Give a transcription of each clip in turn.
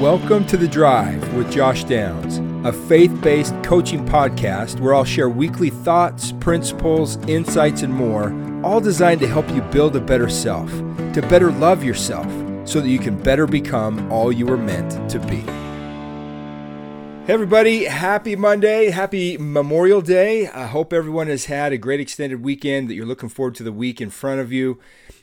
Welcome to The Drive with Josh Downs, a faith based coaching podcast where I'll share weekly thoughts, principles, insights, and more, all designed to help you build a better self, to better love yourself, so that you can better become all you were meant to be. Hey, everybody, happy Monday, happy Memorial Day. I hope everyone has had a great extended weekend, that you're looking forward to the week in front of you,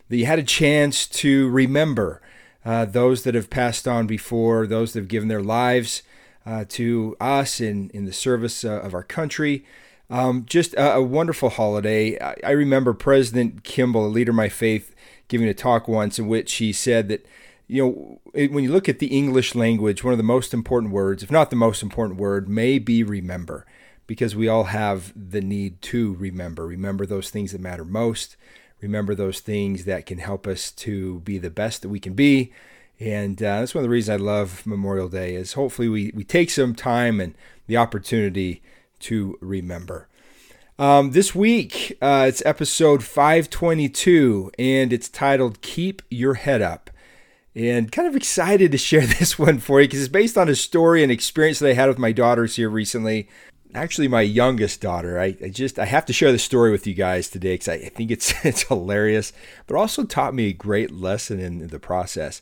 that you had a chance to remember uh, those that have passed on before, those that have given their lives uh, to us in, in the service uh, of our country. Um, just a, a, wonderful holiday. I, I, remember President Kimball, a leader of my faith, giving a talk once in which he said that, you know, it, when you look at the English language, one of the most important words, if not the most important word, may be remember, because we all have the need to remember. Remember those things that matter most remember those things that can help us to be the best that we can be. And uh, that's one of the reasons I love Memorial Day is hopefully we, we take some time and the opportunity to remember. Um, this week, uh, it's episode 522, and it's titled Keep Your Head Up. And kind of excited to share this one for you because it's based on a story and experience that I had with my daughters here recently actually my youngest daughter. I, I, just I have to share the story with you guys today because I, think it's it's hilarious, but also taught me a great lesson in, in the process.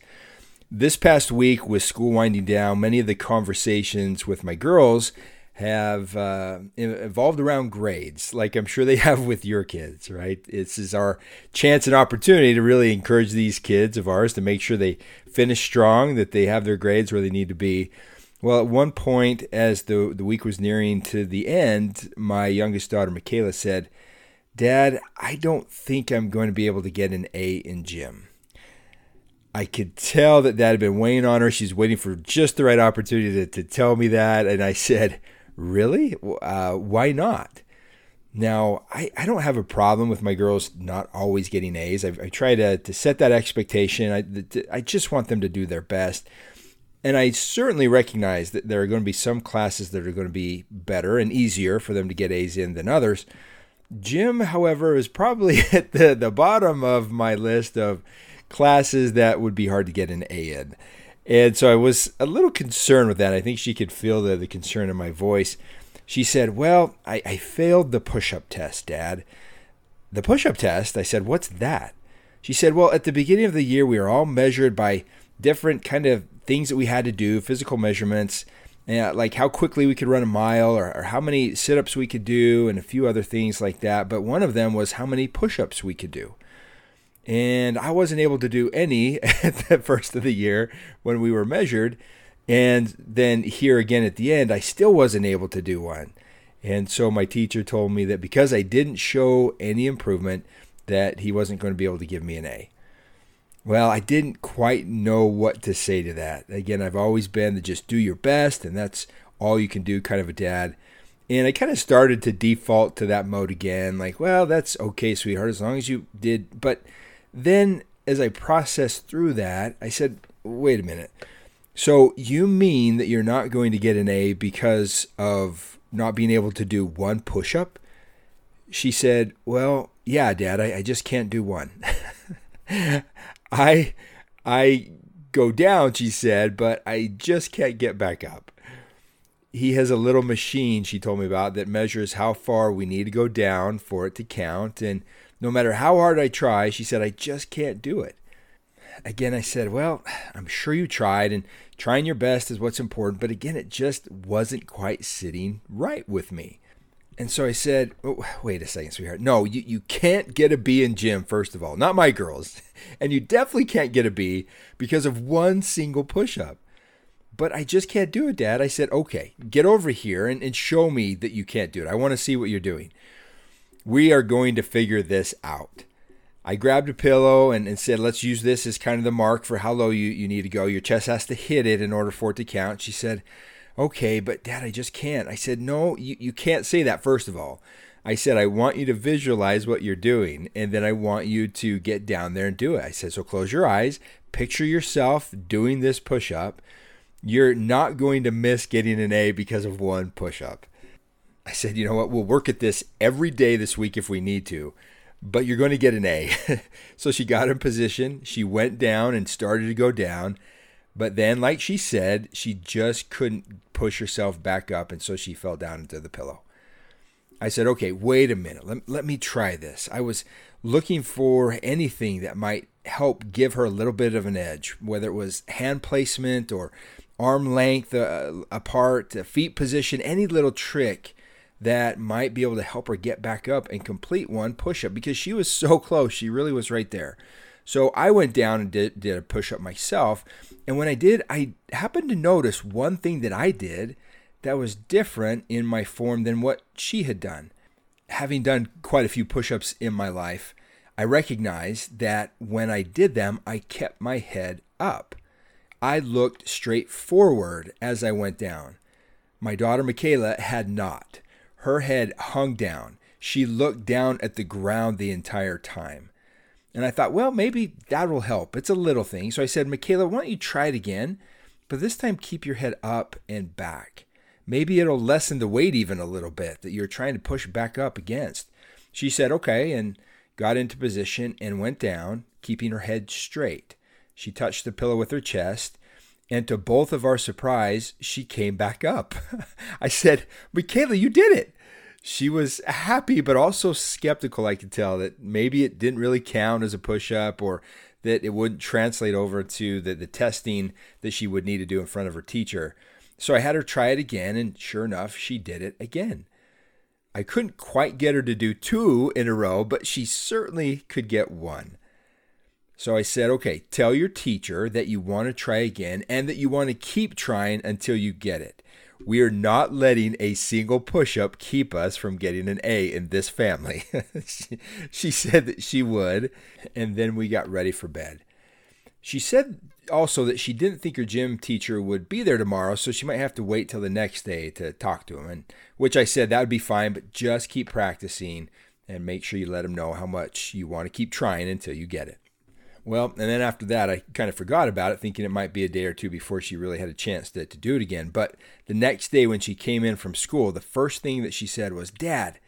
This past week, with school winding down, many of the conversations with my girls have uh, evolved around grades, like I'm sure they have with your kids, right? This is our chance and opportunity to really encourage these kids of ours to make sure they finish strong, that they have their grades where they need to be. Well, at one point, as the, the week was nearing to the end, my youngest daughter, Michaela, said, Dad, I don't think I'm going to be able to get an A in gym. I could tell that that had been weighing on her. She's waiting for just the right opportunity to, to tell me that. And I said, Really? Uh, why not? Now, I, I don't have a problem with my girls not always getting A's. I, I try to, to set that expectation. I, I just want them to do their best. And I certainly recognize that there are going to be some classes that are going to be better and easier for them to get A's in than others. Gym, however, is probably at the, the bottom of my list of classes that would be hard to get an A in. And so I was a little concerned with that. I think she could feel the, the concern in my voice. She said, Well, I, I failed the push up test, Dad. The push up test? I said, What's that? She said, Well, at the beginning of the year, we are all measured by different kind of things that we had to do, physical measurements, and uh, like how quickly we could run a mile or, or how many sit ups we could do, and a few other things like that. But one of them was how many push ups we could do. And I wasn't able to do any at the first of the year when we were measured. And then here again at the end, I still wasn't able to do one. And so my teacher told me that because I didn't show any improvement, that he wasn't going to be able to give me an A. Well, I didn't quite know what to say to that. Again, I've always been to just do your best, and that's all you can do kind of a dad. And I kind of started to default to that mode again, like, well, that's okay, sweetheart, as long as you did. But then as I processed through that, I said, wait a minute. So you mean that you're not going to get an A because of not being able to do one push up? She said, well, yeah, Dad, I, I just can't do one. I I go down, she said, but I just can't get back up. He has a little machine she told me about that measures how far we need to go down for it to count. And no matter how hard I try, she said, I just can't do it. Again, I said, Well, I'm sure you tried, and trying your best is what's important. But again, it just wasn't quite sitting right with me. And so I said, oh, wait a second, sweetheart. No, you, you can't get a B in gym, first of all. Not my girls. And you definitely can't get a B because of one single push up. But I just can't do it, Dad. I said, okay, get over here and, and show me that you can't do it. I want to see what you're doing. We are going to figure this out. I grabbed a pillow and, and said, let's use this as kind of the mark for how low you, you need to go. Your chest has to hit it in order for it to count. She said, okay, but dad, I just can't. I said, no, you, you can't say that, first of all. I said, I want you to visualize what you're doing, and then I want you to get down there and do it. I said, so close your eyes, picture yourself doing this push up. You're not going to miss getting an A because of one push up. I said, you know what, we'll work at this every day this week if we need to, but you're going to get an A. so she got in position. She went down and started to go down. But then, like she said, she just couldn't push herself back up, and so she fell down into the pillow. I said, okay, wait a minute. Let, let me try this. I was looking for anything that might help give her a little bit of an edge, whether it was hand placement or arm length uh, apart, feet position, any little trick that might be able to help her get back up and complete one push up because she was so close. She really was right there. So I went down and did, did a push up myself. And when I did, I happened to notice one thing that I did that was different in my form than what she had done. Having done quite a few push ups in my life, I recognized that when I did them, I kept my head up. I looked straight forward as I went down. My daughter Michaela had not. Her head hung down. She looked down at the ground the entire time. And I thought, well, maybe that will help. It's a little thing. So I said, Michaela, why don't you try it again? But this time keep your head up and back. Maybe it'll lessen the weight even a little bit that you're trying to push back up against. She said, okay, and got into position and went down, keeping her head straight. She touched the pillow with her chest, and to both of our surprise, she came back up. I said, Michaela, you did it. She was happy, but also skeptical, I could tell, that maybe it didn't really count as a push up or that it wouldn't translate over to the, the testing that she would need to do in front of her teacher. So I had her try it again, and sure enough, she did it again. I couldn't quite get her to do two in a row, but she certainly could get one. So I said, okay, tell your teacher that you want to try again and that you want to keep trying until you get it. We are not letting a single push up keep us from getting an A in this family. she, she, said that she would, and then we got ready for bed. She said also that she didn't think her gym teacher would be there tomorrow, so she might have to wait till the next day to talk to him. And which I said that would be fine, but just keep practicing and make sure you let him know how much you want to keep trying until you get it. Well, and then after that, I kind of forgot about it, thinking it might be a day or two before she really had a chance to, to do it again. But the next day, when she came in from school, the first thing that she said was, Dad,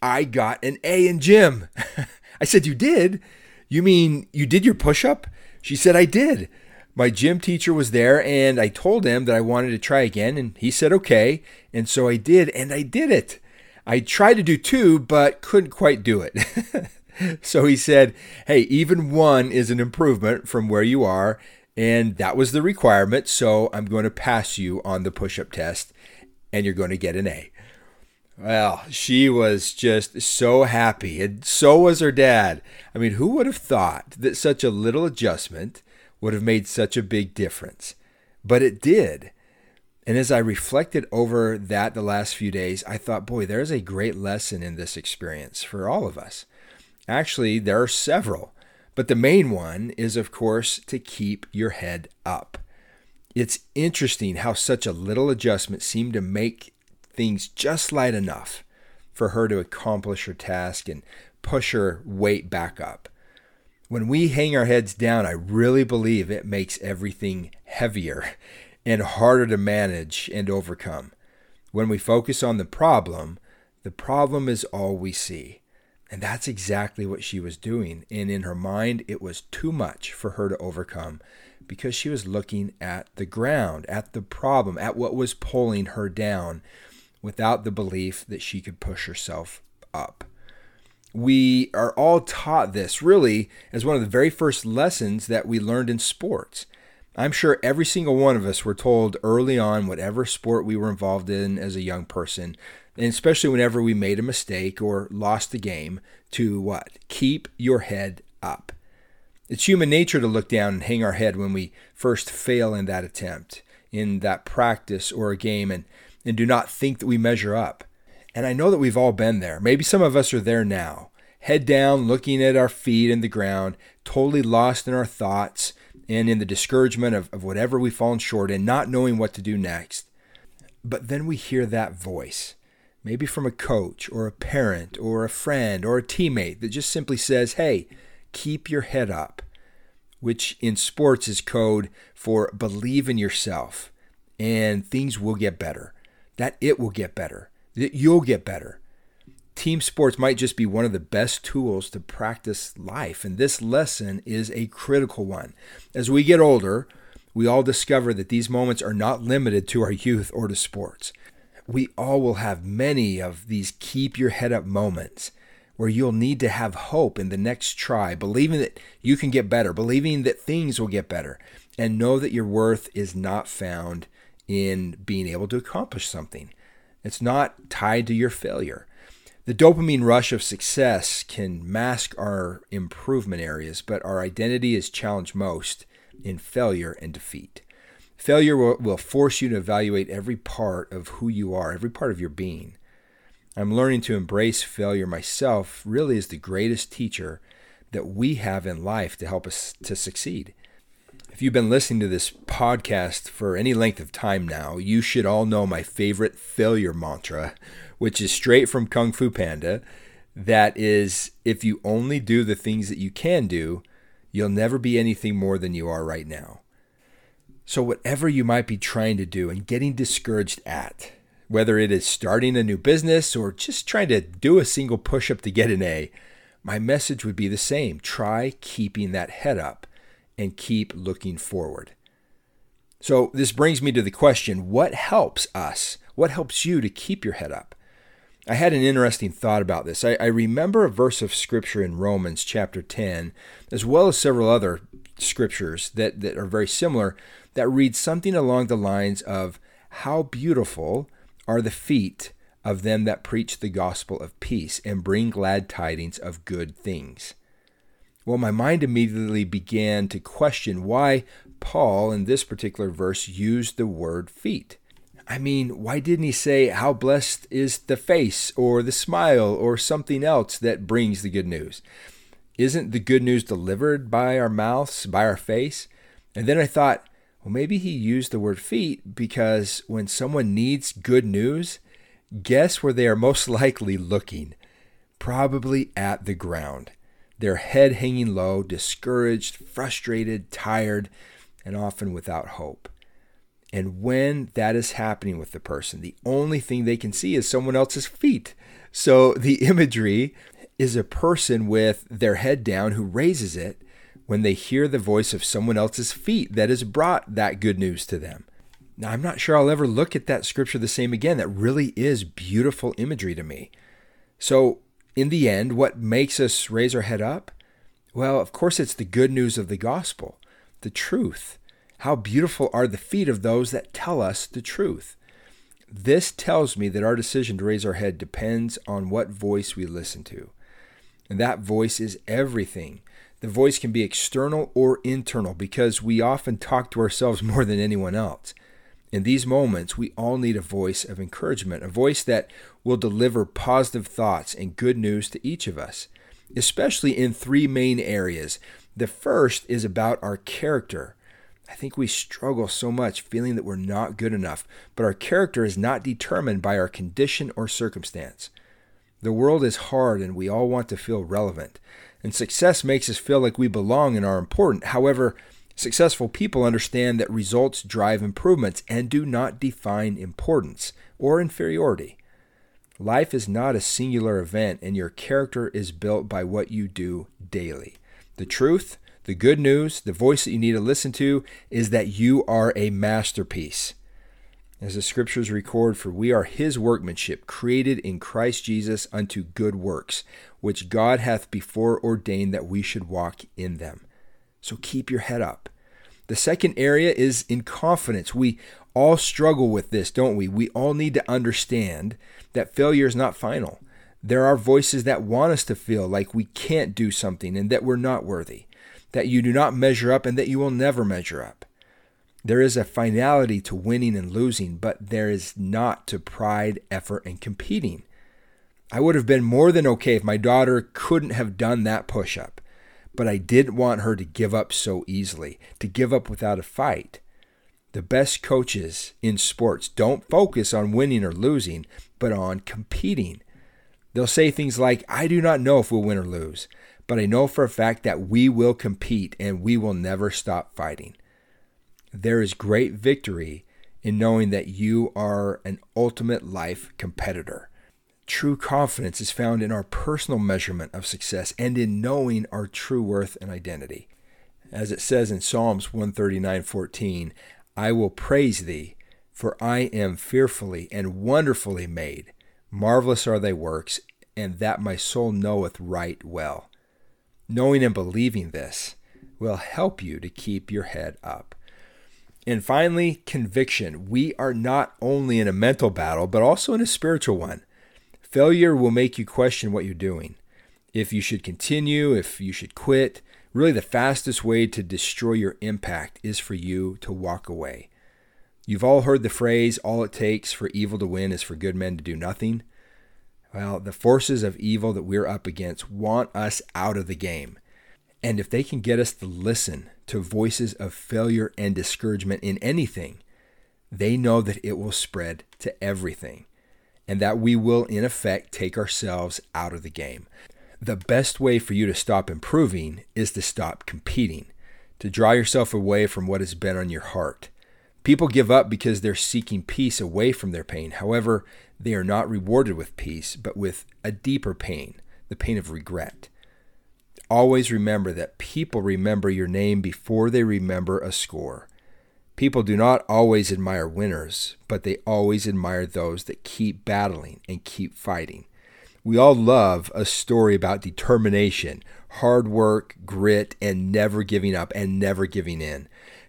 I got an A in gym. I said, You did? You mean you did your push up? She said, I did my gym teacher was there and I told him that I wanted to try again and he said okay and so I did and I did it. I tried to do two but couldn't quite do it. so he said, "Hey, even one is an improvement from where you are and that was the requirement, so I'm going to pass you on the push-up test and you're going to get an A." Well, she was just so happy, and so was her dad. I mean, who would have thought that such a little adjustment would have made such a big difference. But it did. And as I reflected over that the last few days, I thought, boy, there's a great lesson in this experience for all of us. Actually, there are several, but the main one is, of course, to keep your head up. It's interesting how such a little adjustment seemed to make things just light enough for her to accomplish her task and push her weight back up. When we hang our heads down, I really believe it makes everything heavier and harder to manage and overcome. When we focus on the problem, the problem is all we see. And that's exactly what she was doing. And in her mind, it was too much for her to overcome because she was looking at the ground, at the problem, at what was pulling her down without the belief that she could push herself up we are all taught this really as one of the very first lessons that we learned in sports. I'm sure every single one of us were told early on, whatever sport we were involved in as a young person, and especially whenever we made a mistake or lost a game, to what? Keep your head up. It's human nature to look down and hang our head when we first fail in that attempt, in that practice or a game, and, and do not think that we measure up. And I know that we've all been there. Maybe some of us are there now, head down, looking at our feet in the ground, totally lost in our thoughts and in the discouragement of, of whatever we've fallen short in, not knowing what to do next. But then we hear that voice, maybe from a coach or a parent or a friend or a teammate that just simply says, Hey, keep your head up, which in sports is code for believe in yourself and things will get better, that it will get better that You'll get better. Team sports might just be one of the best tools to practice life, and this lesson is a critical one. As we get older, We all discover that these moments are not limited to our youth or to sports. We all will have many of these keep your head up moments where you'll need to have hope in the next try, believing that you can get better, believing that things will get better, and know that your worth is not found in being able to accomplish something. It's not tied to your failure. The dopamine rush of success can mask our improvement areas, but our identity is challenged most in failure and defeat. Failure will, will force you to evaluate every part of who you are, every part of your being. I'm learning to embrace failure myself, really, is the greatest teacher that we have in life to help us to succeed. If you've been listening to this podcast for any length of time now, you should all know my favorite failure mantra, which is straight from Kung Fu Panda. That is, if you only do the things that you can do, you'll never be anything more than you are right now. So, whatever you might be trying to do and getting discouraged at, whether it is starting a new business or just trying to do a single push up to get an A, my message would be the same. Try keeping that head up and keep looking forward. So, this brings me to the question what helps us? What helps you to keep your head up? I had an interesting thought about this. I, I, remember a verse of scripture in Romans chapter 10, as well as several other scriptures that, that are very similar, that reads something along the lines of, How beautiful are the feet of them that preach the gospel of peace and bring glad tidings of good things. Well, my mind immediately began to question why Paul, in this particular verse, used the word feet. I mean, why didn't he say, How blessed is the face or the smile or something else that brings the good news? Isn't the good news delivered by our mouths, by our face? And then I thought, well, maybe he used the word feet because when someone needs good news, guess where they are most likely looking? Probably at the ground. Their head hanging low, discouraged, frustrated, tired, and often without hope. And when that is happening with the person, the only thing they can see is someone else's feet. So the imagery is a person with their head down who raises it when they hear the voice of someone else's feet that has brought that good news to them. Now, I'm not sure I'll ever look at that scripture the same again. That really is beautiful imagery to me. So, in the end, what makes us raise our head up? Well, of course, it's the good news of the gospel, the truth. How beautiful are the feet of those that tell us the truth. This tells me that our decision to raise our head depends on what voice we listen to. And that voice is everything. The voice can be external or internal because we often talk to ourselves more than anyone else. In these moments, we all need a voice of encouragement, a voice that will deliver positive thoughts and good news to each of us, especially in three main areas. The first is about our character. I think we struggle so much feeling that we're not good enough, but our character is not determined by our condition or circumstance. The world is hard and we all want to feel relevant, and success makes us feel like we belong and are important. However, successful people understand that results drive improvements and do not define importance or inferiority. Life is not a singular event, and your character is built by what you do daily. The truth, the good news, the voice that you need to listen to is that you are a masterpiece. As the scriptures record, for we are his workmanship, created in Christ Jesus unto good works, which God hath before ordained that we should walk in them. So keep your head up. The second area is in confidence. We all struggle with this, don't we? We all need to understand that failure is not final. There are voices that want us to feel like we can't do something and that we're not worthy that you do not measure up and that you will never measure up. There is a finality to winning and losing, but there is not to pride, effort, and competing. I would have been more than okay if my daughter couldn't have done that push up, but I didn't want her to give up so easily, to give up without a fight. The best coaches in sports don't focus on winning or losing, but on competing. They'll say things like, I do not know if we'll win or lose but I know for a fact that we will compete and we will never stop fighting. There is great victory in knowing that you are an ultimate life competitor. True confidence is found in our personal measurement of success and in knowing our true worth and identity. as it says in Psalms 139:14, I will praise thee, for I am fearfully and wonderfully made. Marvelous are thy works, and that my soul knoweth right well. Knowing and believing this will help you to keep your head up. And finally, conviction. We are not only in a mental battle, but also in a spiritual one. Failure will make you question what you're doing. If you should continue, if you should quit, really the fastest way to destroy your impact is for you to walk away. You've all heard the phrase, all it takes for evil to win is for good men to do nothing. Well, the forces of evil that we're up against want us out of the game. And if they can get us to listen to voices of failure and discouragement in anything, they know that it will spread to everything and that we will, in effect, take ourselves out of the game. The best way for you to stop improving is to stop competing, to draw yourself away from what has been on your heart. People give up because they're seeking peace away from their pain. However, they are not rewarded with peace, but with a deeper pain, the pain of regret. Always remember that people remember your name before they remember a score. People do not always admire winners, but they always admire those that keep battling and keep fighting. We all love a story about determination, hard work, grit, and never giving up and never giving in.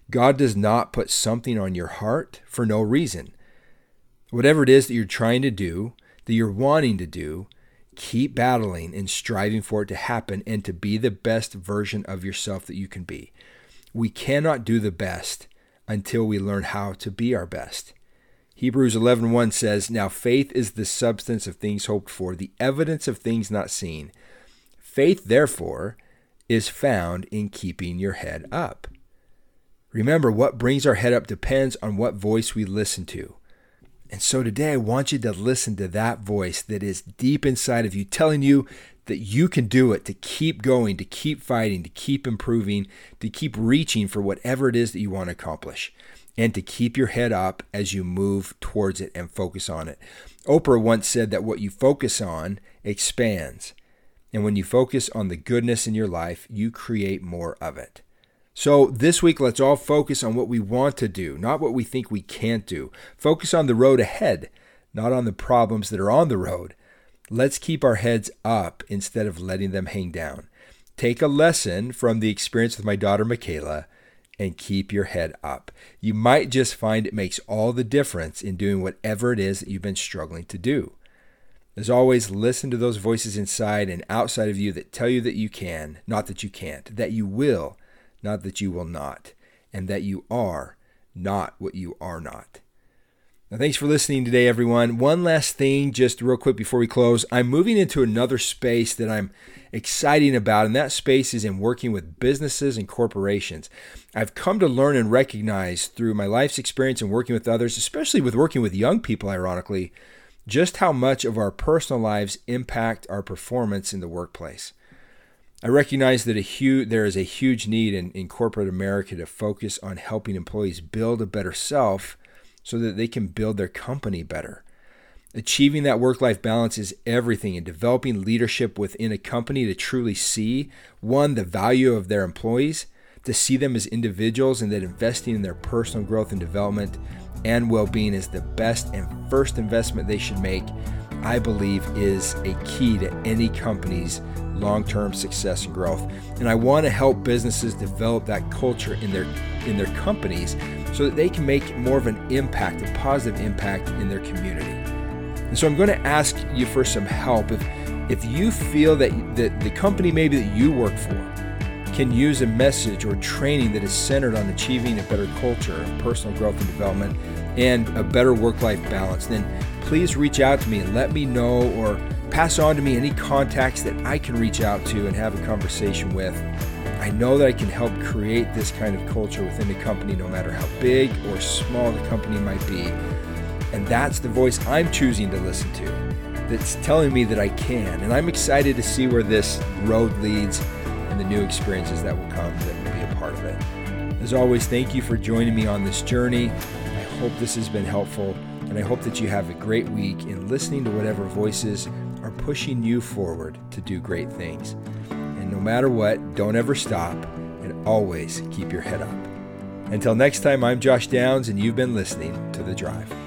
God does not put something on your heart for no reason. Whatever it is that you're trying to do, that you're wanting to do, keep battling and striving for it to happen and to be the best version of yourself that you can be. We cannot do the best until we learn how to be our best. Hebrews 11:1 says, "Now faith is the substance of things hoped for, the evidence of things not seen. Faith therefore is found in keeping your head up." Remember, what brings our head up depends on what voice we listen to. And so today I want you to listen to that voice that is deep inside of you telling you that you can do it, to keep going, to keep fighting, to keep improving, to keep reaching for whatever it is that you want to accomplish, and to keep your head up as you move towards it and focus on it. Oprah once said that what you focus on expands. And when you focus on the goodness in your life, you create more of it. So, this week, let's all focus on what we want to do, not what we think we can't do. Focus on the road ahead, not on the problems that are on the road. Let's keep our heads up instead of letting them hang down. Take a lesson from the experience with my daughter Michaela and keep your head up. You might just find it makes all the difference in doing whatever it is that you've been struggling to do. As always, listen to those voices inside and outside of you that tell you that you can, not that you can't, that you will, not that you will not, and that you are not what you are not. Now, thanks for listening today, everyone. One last thing, just real quick before we close. I'm moving into another space that I'm excited about, and that space is in working with businesses and corporations. I've come to learn and recognize through my life's experience and working with others, especially with working with young people, ironically, just how much of our personal lives impact our performance in the workplace. I recognize that a huge, there is a huge need in, in corporate America to focus on helping employees build a better self so that they can build their company better. Achieving that work life balance is everything and developing leadership within a company to truly see one, the value of their employees, to see them as individuals, and that investing in their personal growth and development and well being is the best and first investment they should make, I believe is a key to any company's long term success and growth. And I want to help businesses develop that culture in their, in their companies so that they can make more of an impact, a positive impact in their community. And so I'm going to ask you for some help. If, if you feel that, that the company maybe that you work for can use a message or training that is centered on achieving a better culture of personal growth and development and a better work life balance, then please reach out to me and let me know or pass on to me any contacts that I can reach out to and have a conversation with. I know that I can help create this kind of culture within the company, no matter how big or small the company might be. And that's the voice I'm choosing to listen to that's telling me that I can. And I'm excited to see where this road leads and the new experiences that will come that will be a part of it. As always, thank you for joining me on this journey. I hope this has been helpful, and I hope that you have a great week in listening to whatever voices pushing you forward to do great things And no matter what, don't ever stop and always keep your head up. Until next time, I'm Josh Downs, and you've been listening to The Drive.